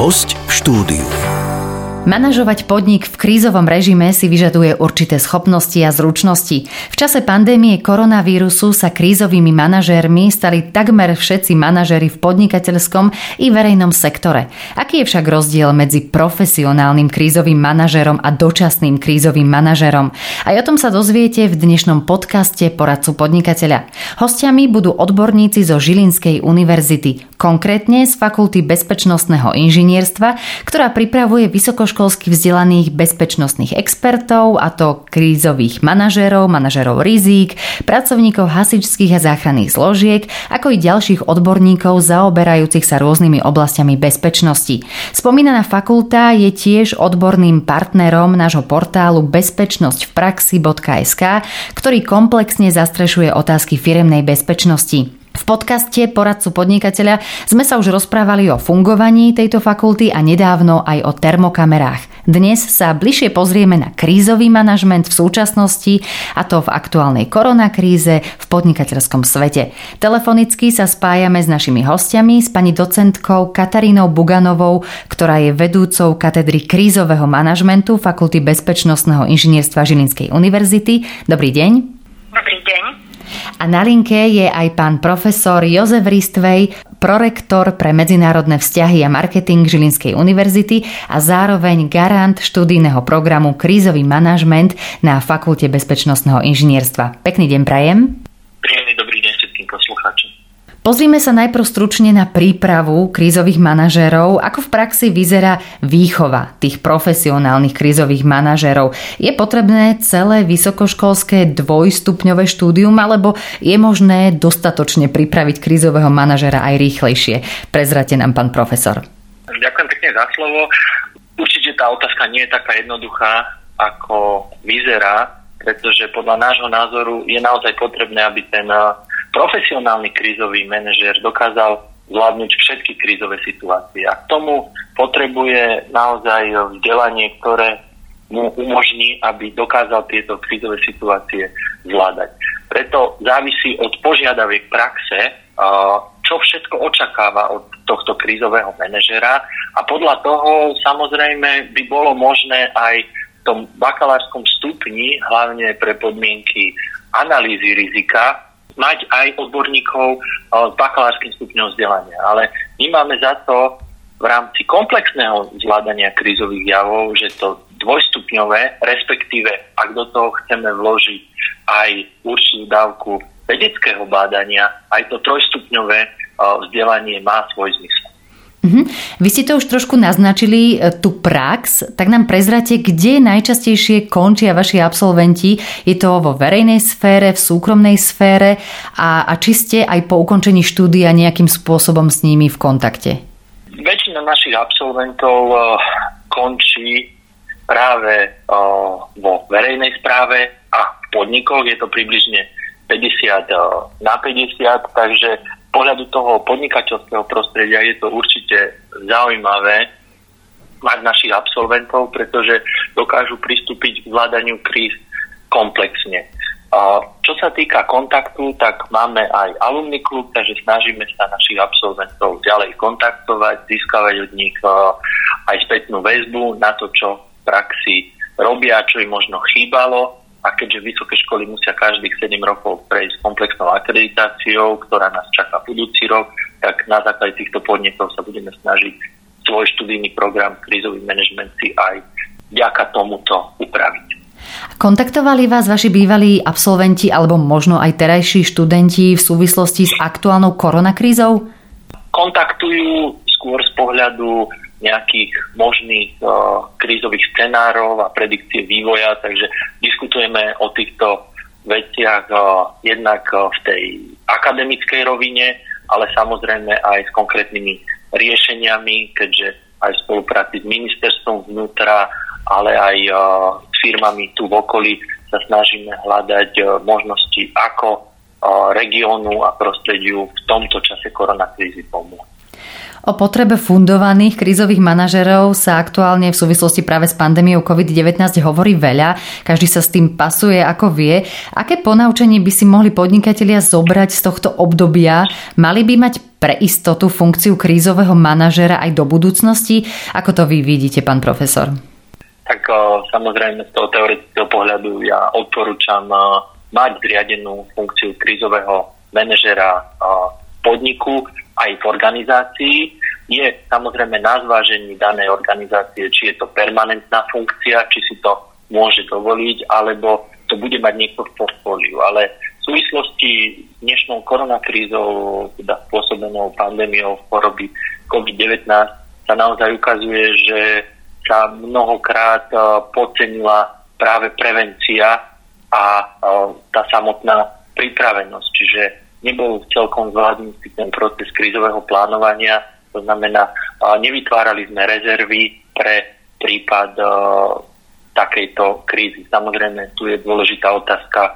Host v štúdiu. Manažovať podnik v krízovom režime si vyžaduje určité schopnosti a zručnosti. V čase pandémie koronavírusu sa krízovými manažérmi stali takmer všetci manažéri v podnikateľskom i verejnom sektore. Aký je však rozdiel medzi profesionálnym krízovým manažérom a dočasným krízovým manažérom? Aj o tom sa dozviete v dnešnom podcaste Poradcu podnikateľa. Hostiami budú odborníci zo Žilinskej univerzity, konkrétne z Fakulty bezpečnostného inžinierstva, ktorá pripravuje vysoko vysokoškolsky vzdelaných bezpečnostných expertov, a to krízových manažérov, manažérov rizík, pracovníkov hasičských a záchranných zložiek, ako i ďalších odborníkov zaoberajúcich sa rôznymi oblastiami bezpečnosti. Spomínaná fakulta je tiež odborným partnerom nášho portálu bezpečnosť v praxi.sk, ktorý komplexne zastrešuje otázky firemnej bezpečnosti. V podcaste Poradcu podnikateľa sme sa už rozprávali o fungovaní tejto fakulty a nedávno aj o termokamerách. Dnes sa bližšie pozrieme na krízový manažment v súčasnosti a to v aktuálnej koronakríze v podnikateľskom svete. Telefonicky sa spájame s našimi hostiami, s pani docentkou Katarínou Buganovou, ktorá je vedúcou katedry krízového manažmentu Fakulty bezpečnostného inžinierstva Žilinskej univerzity. Dobrý deň. A na linke je aj pán profesor Jozef Ristvej, prorektor pre medzinárodné vzťahy a marketing Žilinskej univerzity a zároveň garant študijného programu Krízový manažment na Fakulte bezpečnostného inžinierstva. Pekný deň prajem. Príjemný dobrý deň všetkým poslucháčom. Pozrime sa najprv stručne na prípravu krízových manažérov. Ako v praxi vyzerá výchova tých profesionálnych krízových manažérov? Je potrebné celé vysokoškolské dvojstupňové štúdium, alebo je možné dostatočne pripraviť krízového manažéra aj rýchlejšie? Prezrate nám, pán profesor. Ďakujem pekne za slovo. Určite tá otázka nie je taká jednoduchá, ako vyzerá, pretože podľa nášho názoru je naozaj potrebné, aby ten profesionálny krízový manažer dokázal zvládnuť všetky krízové situácie. A k tomu potrebuje naozaj vzdelanie, ktoré mu umožní, aby dokázal tieto krízové situácie zvládať. Preto závisí od požiadaviek praxe, čo všetko očakáva od tohto krízového manažera a podľa toho samozrejme by bolo možné aj v tom bakalárskom stupni, hlavne pre podmienky analýzy rizika, mať aj odborníkov eh, s bakalárskym stupňom vzdelania. Ale my máme za to v rámci komplexného zvládania krízových javov, že to dvojstupňové, respektíve ak do toho chceme vložiť aj určitú dávku vedeckého bádania, aj to trojstupňové eh, vzdelanie má svoj zmysel. Mm-hmm. Vy ste to už trošku naznačili, e, tú prax, tak nám prezrate, kde najčastejšie končia vaši absolventi. Je to vo verejnej sfére, v súkromnej sfére a, a či ste aj po ukončení štúdia nejakým spôsobom s nimi v kontakte? Väčšina našich absolventov uh, končí práve uh, vo verejnej správe a v podnikoch. Je to približne 50 uh, na 50, takže pohľadu toho podnikateľského prostredia je to určite zaujímavé mať našich absolventov, pretože dokážu pristúpiť k zvládaniu kríz komplexne. Čo sa týka kontaktu, tak máme aj alumný klub, takže snažíme sa našich absolventov ďalej kontaktovať, získavať od nich aj spätnú väzbu na to, čo v praxi robia, čo im možno chýbalo a keďže vysoké školy musia každých 7 rokov prejsť komplexnou akreditáciou, ktorá nás čaká budúci rok, tak na základe týchto podnetov sa budeme snažiť svoj študijný program krízový manažment si aj vďaka tomuto upraviť. Kontaktovali vás vaši bývalí absolventi alebo možno aj terajší študenti v súvislosti s aktuálnou koronakrízou? Kontaktujú skôr z pohľadu nejakých možných uh, krízových scenárov a predikcie vývoja, takže diskutujeme o týchto veciach uh, jednak uh, v tej akademickej rovine, ale samozrejme aj s konkrétnymi riešeniami, keďže aj v spolupráci s ministerstvom vnútra, ale aj uh, s firmami tu v okolí sa snažíme hľadať uh, možnosti, ako uh, regiónu a prostrediu v tomto čase koronakrízy pomôcť. O potrebe fundovaných krízových manažerov sa aktuálne v súvislosti práve s pandémiou COVID-19 hovorí veľa. Každý sa s tým pasuje ako vie. Aké ponaučenie by si mohli podnikatelia zobrať z tohto obdobia? Mali by mať pre istotu funkciu krízového manažera aj do budúcnosti? Ako to vy vidíte, pán profesor? Tak samozrejme z toho teoretického pohľadu ja odporúčam mať zriadenú funkciu krízového manažera podniku aj v organizácii. Je samozrejme na zvážení danej organizácie, či je to permanentná funkcia, či si to môže dovoliť, alebo to bude mať niekto v portfóliu. Ale v súvislosti s dnešnou koronakrízou, teda spôsobenou pandémiou choroby COVID-19, sa naozaj ukazuje, že sa mnohokrát podcenila práve prevencia a tá samotná pripravenosť. Čiže nebol celkom zvládnutý ten proces krízového plánovania, to znamená, nevytvárali sme rezervy pre prípad takejto krízy. Samozrejme, tu je dôležitá otázka,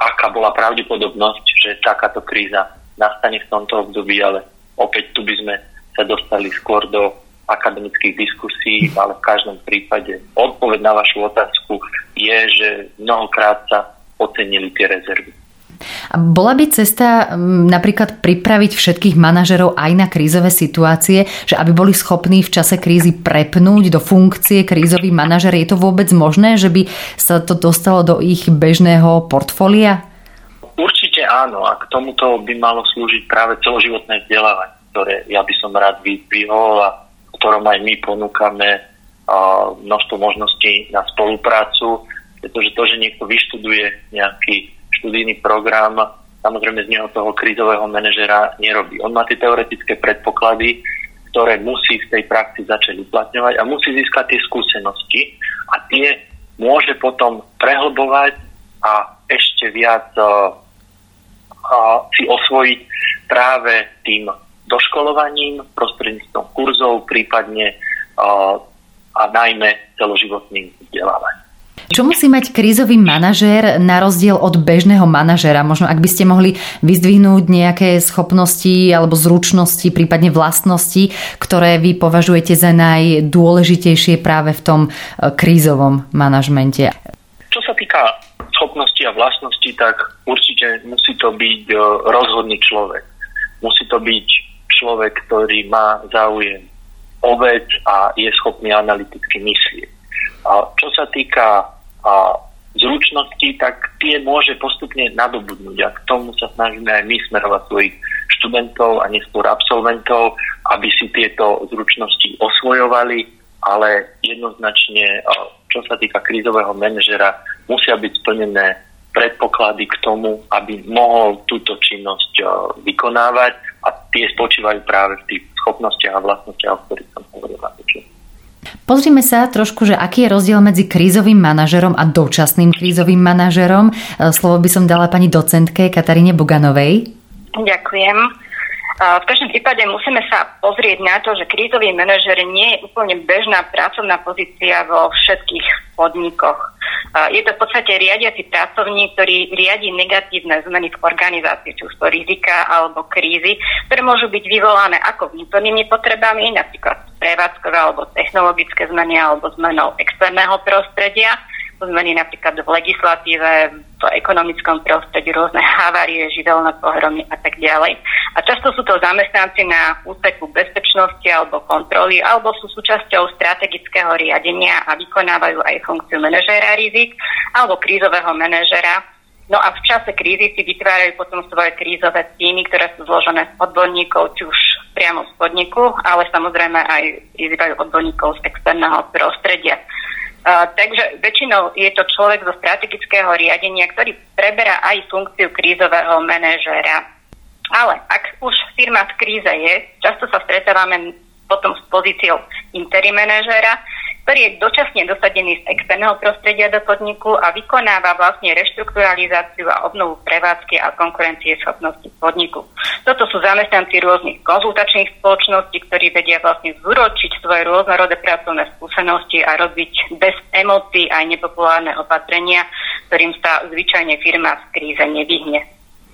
aká bola pravdepodobnosť, že takáto kríza nastane v tomto období, ale opäť tu by sme sa dostali skôr do akademických diskusí, ale v každom prípade odpoveď na vašu otázku je, že mnohokrát sa ocenili tie rezervy. Bola by cesta napríklad pripraviť všetkých manažerov aj na krízové situácie, že aby boli schopní v čase krízy prepnúť do funkcie krízový manažer? Je to vôbec možné, že by sa to dostalo do ich bežného portfólia? Určite áno a k tomuto by malo slúžiť práve celoživotné vzdelávanie, ktoré ja by som rád vypihol a ktorom aj my ponúkame množstvo možností na spoluprácu, pretože to, že niekto vyštuduje nejaký študijný program samozrejme z neho toho krízového manažera nerobí. On má tie teoretické predpoklady, ktoré musí v tej praxi začať uplatňovať a musí získať tie skúsenosti a tie môže potom prehlbovať a ešte viac uh, uh, si osvojiť práve tým doškolovaním, prostredníctvom kurzov, prípadne uh, a najmä celoživotným vzdelávaním. Čo musí mať krízový manažér na rozdiel od bežného manažéra? Možno ak by ste mohli vyzdvihnúť nejaké schopnosti alebo zručnosti, prípadne vlastnosti, ktoré vy považujete za najdôležitejšie práve v tom e, krízovom manažmente. Čo sa týka schopnosti a vlastnosti, tak určite musí to byť e, rozhodný človek. Musí to byť človek, ktorý má záujem o vec a je schopný analyticky myslieť. A čo sa týka a zručnosti, tak tie môže postupne nadobudnúť. A k tomu sa snažíme aj my smerovať svojich študentov a neskôr absolventov, aby si tieto zručnosti osvojovali, ale jednoznačne, čo sa týka krízového manažera, musia byť splnené predpoklady k tomu, aby mohol túto činnosť vykonávať a tie spočívajú práve v tých schopnostiach a vlastnostiach, o ktorých som hovoril na Pozrime sa trošku, že aký je rozdiel medzi krízovým manažerom a dočasným krízovým manažerom. E, slovo by som dala pani docentke Kataríne Boganovej. Ďakujem. E, v každom prípade musíme sa pozrieť na to, že krízový manažer nie je úplne bežná pracovná pozícia vo všetkých podnikoch. Je to v podstate riadiaci pracovník, ktorý riadi negatívne zmeny v organizácii, či už to rizika alebo krízy, ktoré môžu byť vyvolané ako vnútornými potrebami, napríklad prevádzkové alebo technologické zmeny alebo zmenou externého prostredia, zmeny napríklad v legislatíve, v ekonomickom prostredí, rôzne havárie, živelné pohromy a tak ďalej. A často sú to zamestnanci na úseku bezpečnosti alebo kontroly, alebo sú súčasťou strategického riadenia a vykonávajú aj funkciu manažéra rizik alebo krízového manažera. No a v čase krízy si vytvárajú potom svoje krízové týmy, ktoré sú zložené z odborníkov, či už priamo z podniku, ale samozrejme aj vyzývajú odborníkov z externého prostredia. Uh, takže väčšinou je to človek zo strategického riadenia, ktorý preberá aj funkciu krízového manažéra. Ale ak už firma v kríze je, často sa stretávame potom s pozíciou interim manažéra, ktorý je dočasne dosadený z externého prostredia do podniku a vykonáva vlastne reštrukturalizáciu a obnovu prevádzky a konkurencie schopnosti podniku. Toto sú zamestnanci rôznych konzultačných spoločností, ktorí vedia vlastne zúročiť svoje rôznorodé pracovné skúsenosti a robiť bez emócií aj nepopulárne opatrenia, ktorým sa zvyčajne firma v kríze nevyhne.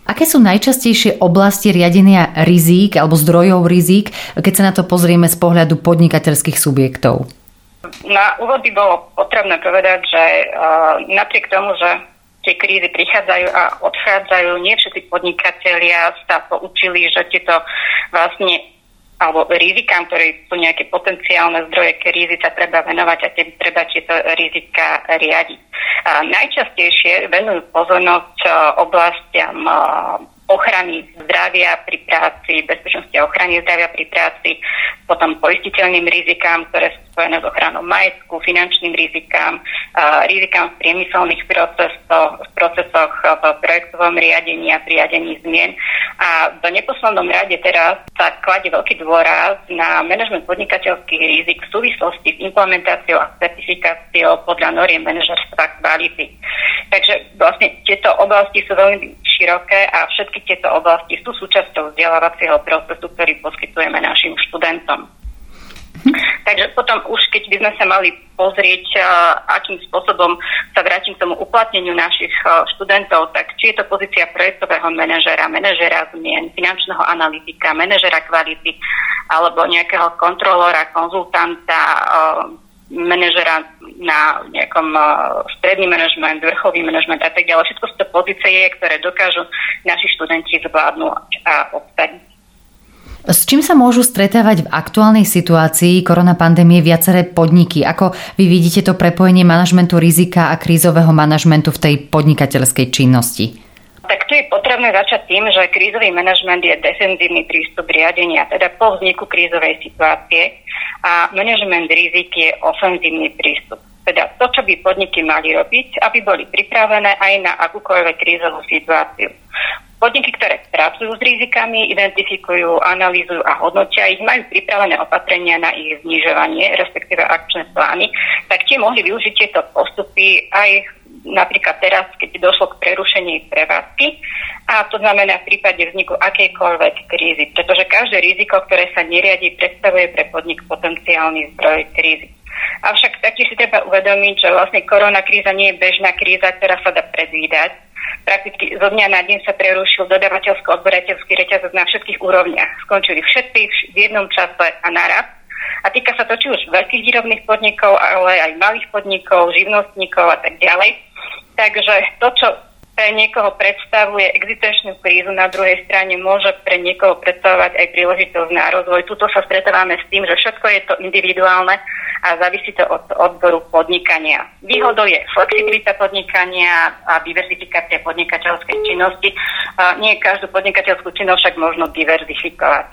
Aké sú najčastejšie oblasti riadenia rizík alebo zdrojov rizík, keď sa na to pozrieme z pohľadu podnikateľských subjektov? Na úvod by bolo potrebné povedať, že uh, napriek tomu, že tie krízy prichádzajú a odchádzajú. Nie všetci podnikatelia sa poučili, že tieto vlastne alebo rizikám, ktoré sú nejaké potenciálne zdroje krízy, sa treba venovať a tie, treba tieto rizika riadiť. A najčastejšie venujú pozornosť oblastiam ochrany zdravia pri práci, bezpečnosti a ochrany zdravia pri práci, potom poistiteľným rizikám, ktoré spojené s ochranou majetku, finančným rizikám, rizikám v priemyselných procesoch, v procesoch v projektovom riadení a pri riadení zmien. A v neposlednom rade teraz sa kladie veľký dôraz na manažment podnikateľských rizik v súvislosti s implementáciou a certifikáciou podľa noriem manažerstva kvality. Takže vlastne tieto oblasti sú veľmi široké a všetky tieto oblasti sú súčasťou vzdelávacieho procesu, ktorý poskytujeme našim študentom. Takže potom už keď by sme sa mali pozrieť, akým spôsobom sa vrátim k tomu uplatneniu našich študentov, tak či je to pozícia projektového manažera, manažera zmien, finančného analytika, manažera kvality alebo nejakého kontrolóra, konzultanta, manažera na nejakom stredný manažment, vrchový manažment a tak ďalej. Všetko sú to pozície, ktoré dokážu naši študenti zvládnuť a obsadiť. S čím sa môžu stretávať v aktuálnej situácii koronapandémie viaceré podniky? Ako vy vidíte to prepojenie manažmentu rizika a krízového manažmentu v tej podnikateľskej činnosti? Tak tu je potrebné začať tým, že krízový manažment je defenzívny prístup riadenia, teda po vzniku krízovej situácie a manažment rizik je ofenzívny prístup. Teda to, čo by podniky mali robiť, aby boli pripravené aj na akúkoľvek krízovú situáciu. Podniky, ktoré pracujú s rizikami, identifikujú, analýzujú a hodnotia ich, majú pripravené opatrenia na ich znižovanie, respektíve akčné plány, tak tie mohli využiť tieto postupy aj napríklad teraz, keď došlo k prerušení prevádzky a to znamená v prípade vzniku akejkoľvek krízy, pretože každé riziko, ktoré sa neriadi, predstavuje pre podnik potenciálny zdroj krízy. Avšak taktiež si treba uvedomiť, že vlastne korona kríza nie je bežná kríza, ktorá sa dá predvídať. Prakticky zo dňa na deň sa prerušil dodavateľsko-odberateľský reťazec na všetkých úrovniach. Skončili všetci v jednom čase a naraz. A týka sa to či už veľkých výrobných podnikov, ale aj malých podnikov, živnostníkov a tak ďalej. Takže to, čo pre niekoho predstavuje existenčnú krízu, na druhej strane môže pre niekoho predstavovať aj príležitosť na rozvoj. Tuto sa stretávame s tým, že všetko je to individuálne a závisí to od odboru podnikania. Výhodou je flexibilita podnikania a diversifikácia podnikateľskej činnosti. Nie každú podnikateľskú činnosť však možno diverzifikovať.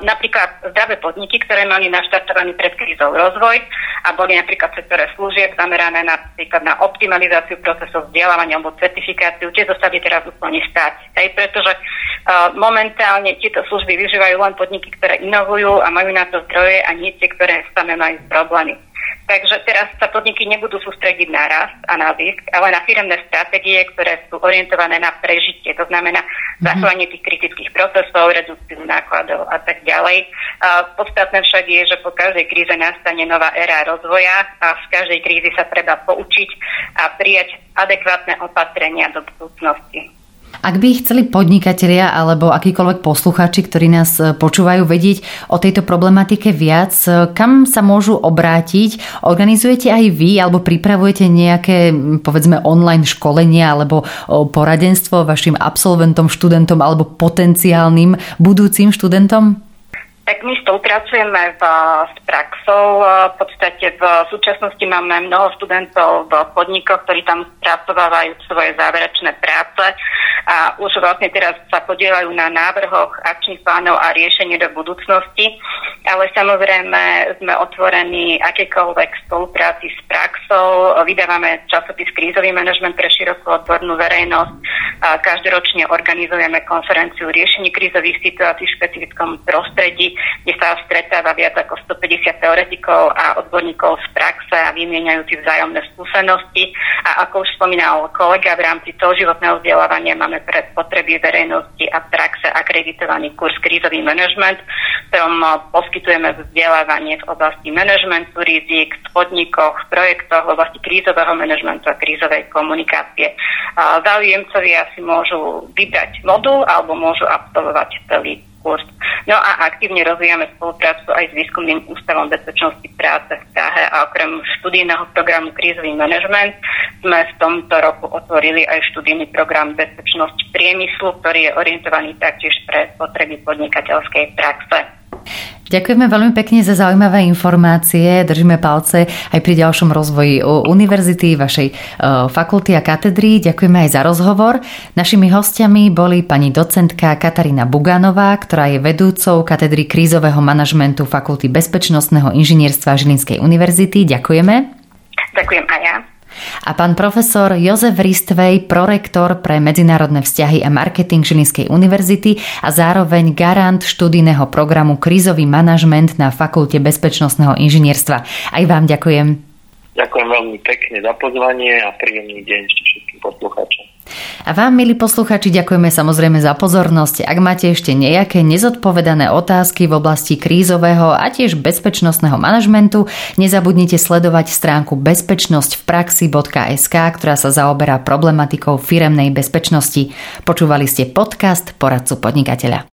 Napríklad zdravé podniky, ktoré mali naštartovaný pred krízou rozvoj a boli napríklad v sektore služieb zamerané napríklad na optimalizáciu procesov vzdelávania alebo certifikáciu, tie zostali teraz úplne stať. Aj pretože uh, momentálne tieto služby využívajú len podniky, ktoré inovujú a majú na to zdroje a nie tie, ktoré same majú problémy. Takže teraz sa podniky nebudú sústrediť na rast a na zisk, ale na firemné stratégie, ktoré sú orientované na prežitie. To znamená mm-hmm. zachovanie tých kritických procesov, redukciu nákladov a tak ďalej. A podstatné však je, že po každej kríze nastane nová éra rozvoja a z každej krízy sa treba poučiť a prijať adekvátne opatrenia do budúcnosti. Ak by chceli podnikatelia alebo akýkoľvek poslucháči, ktorí nás e, počúvajú, vedieť o tejto problematike viac, e, kam sa môžu obrátiť? Organizujete aj vy alebo pripravujete nejaké, povedzme, online školenia alebo poradenstvo vašim absolventom, študentom alebo potenciálnym budúcim študentom? Tak my spolupracujeme v, s praxou. V podstate v súčasnosti máme mnoho študentov v podnikoch, ktorí tam spracovávajú svoje záverečné práce a už vlastne teraz sa podielajú na návrhoch akčných plánov a riešení do budúcnosti. Ale samozrejme sme otvorení akékoľvek spolupráci s praxou. Vydávame časopis Krízový manažment pre širokú odbornú verejnosť. A každoročne organizujeme konferenciu riešení krízových situácií v špecifickom prostredí kde sa stretáva viac ako 150 teoretikov a odborníkov z praxe a vymieňajú si vzájomné skúsenosti. A ako už spomínal kolega, v rámci celoživotného vzdelávania máme pre potreby verejnosti a praxe akreditovaný kurz krízový manažment, ktorom poskytujeme vzdelávanie v oblasti manažmentu rizik, v podnikoch, v projektoch v oblasti krízového manažmentu a krízovej komunikácie. Záujemcovia si môžu vybrať modul alebo môžu absolvovať celý kurz. No a aktívne rozvíjame spoluprácu aj s Výskumným ústavom bezpečnosti práce v Prahe a okrem študijného programu Krízový manažment sme v tomto roku otvorili aj študijný program Bezpečnosť priemyslu, ktorý je orientovaný taktiež pre potreby podnikateľskej praxe. Ďakujeme veľmi pekne za zaujímavé informácie. Držíme palce aj pri ďalšom rozvoji univerzity, vašej e, fakulty a katedry. Ďakujeme aj za rozhovor. Našimi hostiami boli pani docentka Katarína Buganová, ktorá je vedúcou katedry krízového manažmentu Fakulty bezpečnostného inžinierstva Žilinskej univerzity. Ďakujeme. Ďakujem aj ja a pán profesor Jozef Ristvej, prorektor pre medzinárodné vzťahy a marketing Žilinskej univerzity a zároveň garant študijného programu Krízový manažment na Fakulte bezpečnostného inžinierstva. Aj vám ďakujem. Ďakujem veľmi pekne za pozvanie a príjemný deň všetkým poslucháčom. A vám, milí posluchači, ďakujeme samozrejme za pozornosť. Ak máte ešte nejaké nezodpovedané otázky v oblasti krízového a tiež bezpečnostného manažmentu, nezabudnite sledovať stránku bezpečnosť v ktorá sa zaoberá problematikou firemnej bezpečnosti. Počúvali ste podcast Poradcu podnikateľa.